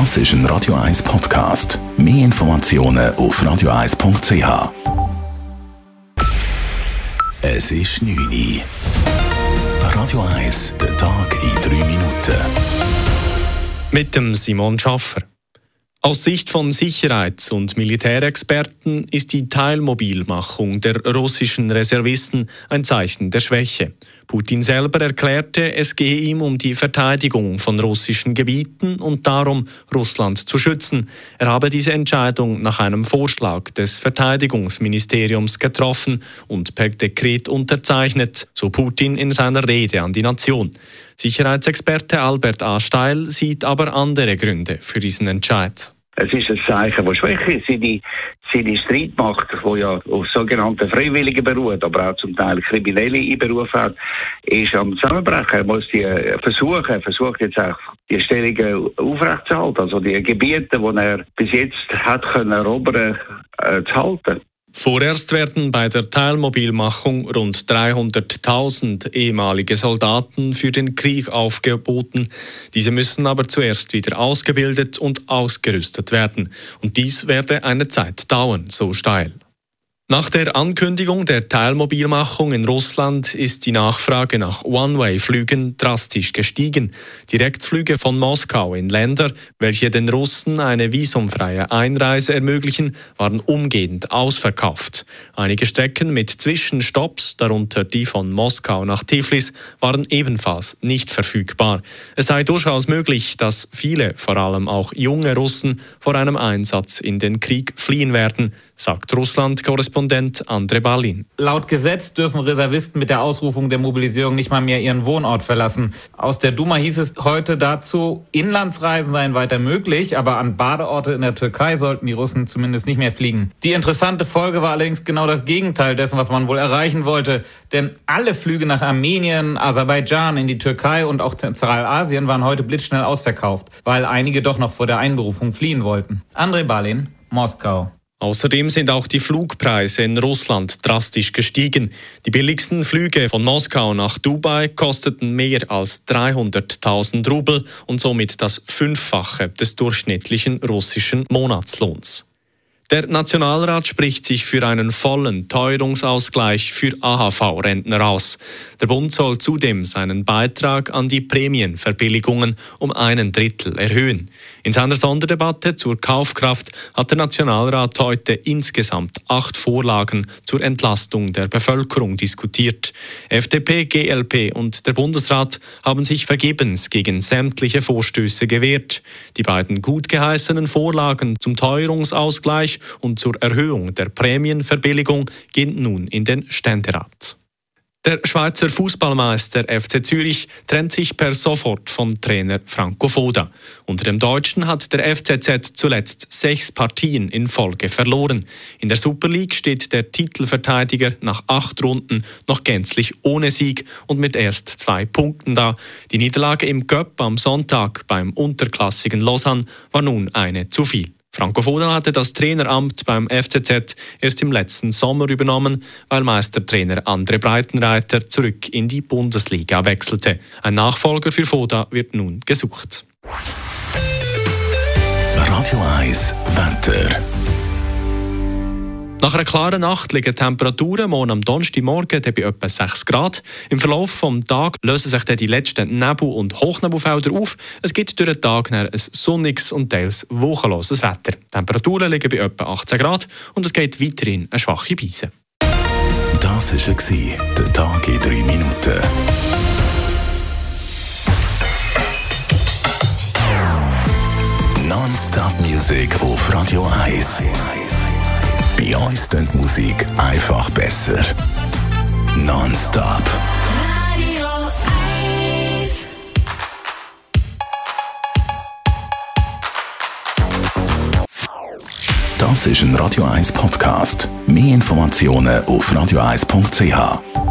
Das ist ein Radio 1 Podcast. Mehr Informationen auf radio1.ch. Es ist 9 Uhr. Radio 1, der Tag in 3 Minuten. Mit dem Simon Schaffer. Aus Sicht von Sicherheits- und Militärexperten ist die Teilmobilmachung der russischen Reservisten ein Zeichen der Schwäche. Putin selber erklärte, es gehe ihm um die Verteidigung von russischen Gebieten und darum, Russland zu schützen. Er habe diese Entscheidung nach einem Vorschlag des Verteidigungsministeriums getroffen und per Dekret unterzeichnet, so Putin in seiner Rede an die Nation. Sicherheitsexperte Albert A. Steil sieht aber andere Gründe für diesen Entscheid. Es ist ein Zeichen von Schwäche. Seine, seine Streitmacht, die ja auf sogenannten Freiwilligen beruht, aber auch zum Teil Kriminelle einberufen hat, ist am Zusammenbrechen. Er muss die äh, versuchen, er versucht jetzt auch die Stellungen aufrechtzuerhalten, also die Gebiete, die er bis jetzt hat können erobern, äh, zu halten. Vorerst werden bei der Teilmobilmachung rund 300.000 ehemalige Soldaten für den Krieg aufgeboten. Diese müssen aber zuerst wieder ausgebildet und ausgerüstet werden. Und dies werde eine Zeit dauern, so steil. Nach der Ankündigung der Teilmobilmachung in Russland ist die Nachfrage nach One-Way-Flügen drastisch gestiegen. Direktflüge von Moskau in Länder, welche den Russen eine visumfreie Einreise ermöglichen, waren umgehend ausverkauft. Einige Strecken mit Zwischenstopps, darunter die von Moskau nach Tiflis, waren ebenfalls nicht verfügbar. Es sei durchaus möglich, dass viele, vor allem auch junge Russen, vor einem Einsatz in den Krieg fliehen werden, sagt Russland-Korrespondent Andre Balin. Laut Gesetz dürfen Reservisten mit der Ausrufung der Mobilisierung nicht mal mehr ihren Wohnort verlassen. Aus der Duma hieß es heute dazu, Inlandsreisen seien weiter möglich, aber an Badeorte in der Türkei sollten die Russen zumindest nicht mehr fliegen. Die interessante Folge war allerdings genau das Gegenteil dessen, was man wohl erreichen wollte. Denn alle Flüge nach Armenien, Aserbaidschan, in die Türkei und auch Zentralasien waren heute blitzschnell ausverkauft, weil einige doch noch vor der Einberufung fliehen wollten. Andre Balin, Moskau. Außerdem sind auch die Flugpreise in Russland drastisch gestiegen. Die billigsten Flüge von Moskau nach Dubai kosteten mehr als 300.000 Rubel und somit das Fünffache des durchschnittlichen russischen Monatslohns. Der Nationalrat spricht sich für einen vollen Teuerungsausgleich für AHV-Rentner aus. Der Bund soll zudem seinen Beitrag an die Prämienverbilligungen um einen Drittel erhöhen. In seiner Sonderdebatte zur Kaufkraft hat der Nationalrat heute insgesamt acht Vorlagen zur Entlastung der Bevölkerung diskutiert. FDP, GLP und der Bundesrat haben sich vergebens gegen sämtliche Vorstöße gewehrt. Die beiden gut geheißenen Vorlagen zum Teuerungsausgleich und zur Erhöhung der Prämienverbilligung gehen nun in den Ständerat. Der Schweizer Fußballmeister FC Zürich trennt sich per sofort von Trainer Franco Foda. Unter dem Deutschen hat der FCZ zuletzt sechs Partien in Folge verloren. In der Super League steht der Titelverteidiger nach acht Runden noch gänzlich ohne Sieg und mit erst zwei Punkten da. Die Niederlage im Göpp am Sonntag beim unterklassigen Lausanne war nun eine zu viel. Franco Foda hatte das Traineramt beim FCZ erst im letzten Sommer übernommen, weil Meistertrainer Andre Breitenreiter zurück in die Bundesliga wechselte. Ein Nachfolger für Foda wird nun gesucht. Radio 1 Wetter. Nach einer klaren Nacht liegen Temperaturen morgen am Donnerstagmorgen bei etwa 6 Grad. Im Verlauf des Tages lösen sich dann die letzten Nebel- und Hochnebelfelder auf. Es gibt durch den Tag ein sonniges und teils wolkenloses Wetter. Die Temperaturen liegen bei etwa 18 Grad und es geht weiterhin eine schwache Beise. Das war der Tag in 3 Minuten. Non-Stop-Musik auf Radio 1. Bei uns klingt die Musik einfach besser. Non-Stop. Radio 1. Das ist ein Radio 1 Podcast. Mehr Informationen auf radio1.ch.